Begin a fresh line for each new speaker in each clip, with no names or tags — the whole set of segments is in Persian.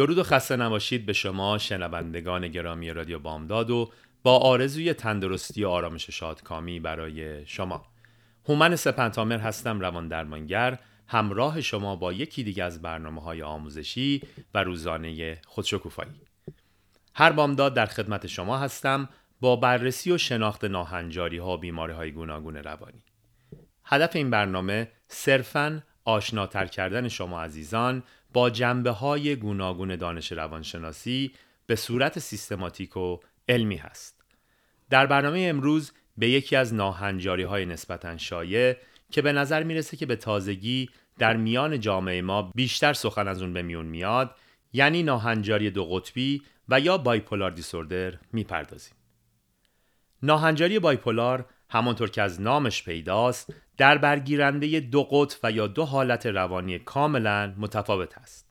درود و خسته نباشید به شما شنوندگان گرامی رادیو بامداد و با آرزوی تندرستی و آرامش شادکامی برای شما. هومن سپنتامر هستم روان درمانگر. همراه شما با یکی دیگه از برنامه های آموزشی و روزانه خودشکوفایی. هر بامداد در خدمت شما هستم با بررسی و شناخت ناهنجاری ها و بیماری های گوناگون روانی. هدف این برنامه صرفاً آشناتر کردن شما عزیزان با جنبه های گوناگون دانش روانشناسی به صورت سیستماتیک و علمی هست. در برنامه امروز به یکی از ناهنجاری های نسبتاً شایع که به نظر می‌رسه که به تازگی در میان جامعه ما بیشتر سخن از اون به میون میاد یعنی ناهنجاری دو قطبی و یا بایپولار دیسوردر می‌پردازیم. ناهنجاری بایپولار همانطور که از نامش پیداست در برگیرنده دو قطب و یا دو حالت روانی کاملا متفاوت است.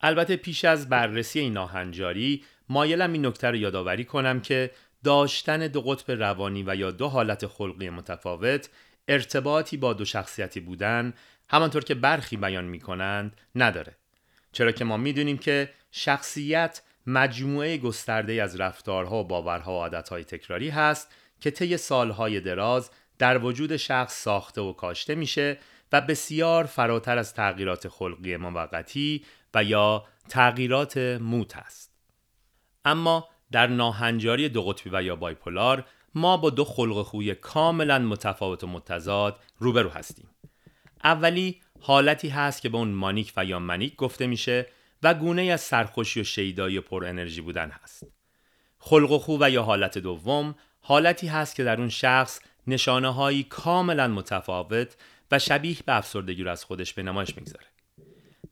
البته پیش از بررسی این ناهنجاری مایلم این نکته رو یادآوری کنم که داشتن دو قطب روانی و یا دو حالت خلقی متفاوت ارتباطی با دو شخصیتی بودن همانطور که برخی بیان می کنند نداره. چرا که ما می‌دونیم که شخصیت مجموعه گسترده از رفتارها و باورها و عادتهای تکراری هست که طی سالهای دراز در وجود شخص ساخته و کاشته میشه و بسیار فراتر از تغییرات خلقی موقتی و یا تغییرات موت است. اما در ناهنجاری دو قطبی و یا بایپولار ما با دو خلق خوی کاملا متفاوت و متضاد روبرو هستیم. اولی حالتی هست که به اون مانیک و یا منیک گفته میشه و گونه از سرخوشی و شیدایی پر انرژی بودن هست. خلق و خو و یا حالت دوم حالتی هست که در اون شخص نشانه هایی کاملا متفاوت و شبیه به افسردگی رو از خودش به نمایش می‌گذاره.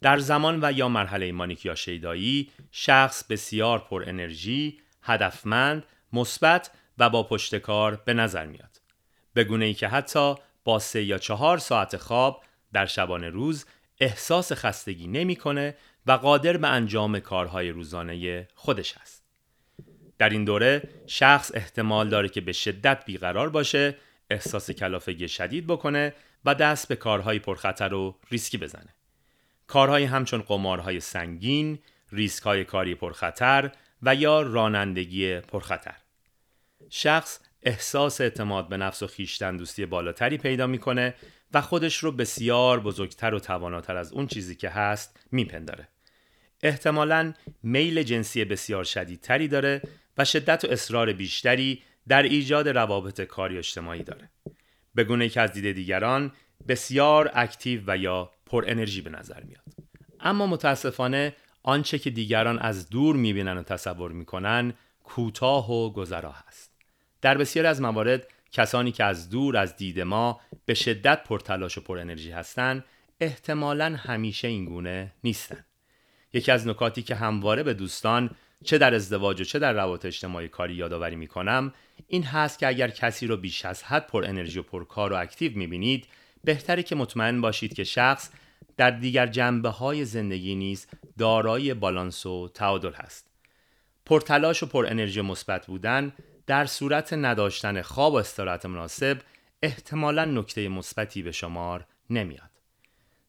در زمان و یا مرحله مانیک یا شیدایی شخص بسیار پر انرژی، هدفمند، مثبت و با پشتکار به نظر میاد. به گونه ای که حتی با سه یا چهار ساعت خواب در شبانه روز احساس خستگی نمی‌کنه و قادر به انجام کارهای روزانه خودش است. در این دوره شخص احتمال داره که به شدت بیقرار باشه، احساس کلافگی شدید بکنه و دست به کارهای پرخطر و ریسکی بزنه. کارهای همچون قمارهای سنگین، ریسکهای کاری پرخطر و یا رانندگی پرخطر. شخص احساس اعتماد به نفس و خیشتن دوستی بالاتری پیدا می‌کنه و خودش رو بسیار بزرگتر و تواناتر از اون چیزی که هست میپنداره. احتمالاً میل جنسی بسیار شدیدتری داره و شدت و اصرار بیشتری در ایجاد روابط کاری اجتماعی داره. به گونه که از دید دیگران بسیار اکتیو و یا پر انرژی به نظر میاد. اما متاسفانه آنچه که دیگران از دور می‌بینن و تصور می‌کنن کوتاه و گذرا هست. در بسیاری از موارد کسانی که از دور از دید ما به شدت پرتلاش و پر انرژی هستند احتمالاً همیشه این گونه نیستند. یکی از نکاتی که همواره به دوستان چه در ازدواج و چه در روابط اجتماعی کاری یادآوری می کنم این هست که اگر کسی رو بیش از حد پر انرژی و پر کار و اکتیو می بینید بهتره که مطمئن باشید که شخص در دیگر جنبه های زندگی نیز دارای بالانس و تعادل هست. پرتلاش و پر انرژی مثبت بودن در صورت نداشتن خواب و استراحت مناسب احتمالا نکته مثبتی به شمار نمیاد.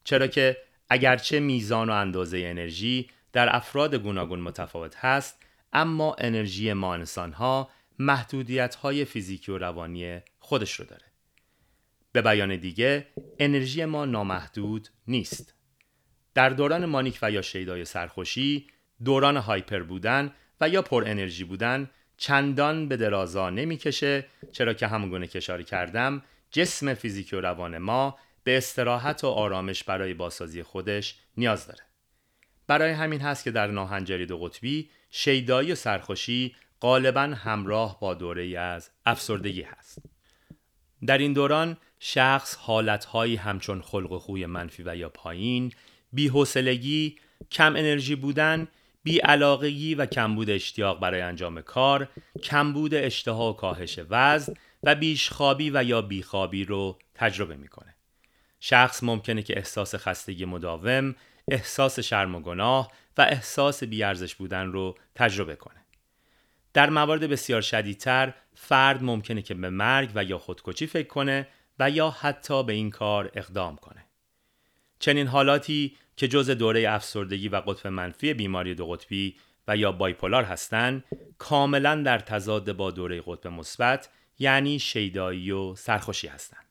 چرا که اگرچه میزان و اندازه انرژی در افراد گوناگون متفاوت هست اما انرژی ما انسان ها محدودیت های فیزیکی و روانی خودش رو داره. به بیان دیگه انرژی ما نامحدود نیست. در دوران مانیک و یا شیدای سرخوشی، دوران هایپر بودن و یا پر انرژی بودن چندان به درازا نمی‌کشه چرا که همونگونه که اشاره کردم جسم فیزیکی و روان ما به استراحت و آرامش برای بازسازی خودش نیاز داره. برای همین هست که در ناهنجاری دو قطبی شیدایی و سرخوشی غالبا همراه با دوره از افسردگی هست. در این دوران شخص حالتهایی همچون خلق و خوی منفی و یا پایین، بی‌حوصلگی، کم انرژی بودن، بیعلاقگی و کمبود اشتیاق برای انجام کار، کمبود اشتها و کاهش وزن و بیشخوابی و یا بیخوابی رو تجربه می‌کنه. شخص ممکنه که احساس خستگی مداوم، احساس شرم و گناه و احساس بیارزش بودن رو تجربه کنه. در موارد بسیار شدیدتر فرد ممکنه که به مرگ و یا خودکشی فکر کنه و یا حتی به این کار اقدام کنه. چنین حالاتی که جز دوره افسردگی و قطب منفی بیماری دو قطبی و یا بایپولار هستند کاملا در تضاد با دوره قطب مثبت یعنی شیدایی و سرخوشی هستند.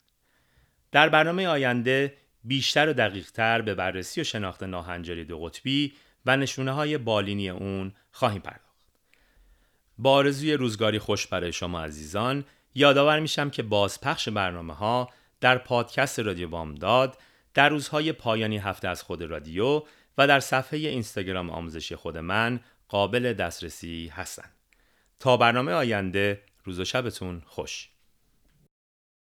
در برنامه آینده بیشتر و دقیقتر به بررسی و شناخت ناهنجاری دو قطبی و نشونه های بالینی اون خواهیم پرداخت. با آرزوی روزگاری خوش برای شما عزیزان یادآور میشم که بازپخش برنامه ها در پادکست رادیو بامداد در روزهای پایانی هفته از خود رادیو و در صفحه اینستاگرام آموزشی خود من قابل دسترسی هستند. تا برنامه آینده روز و شبتون خوش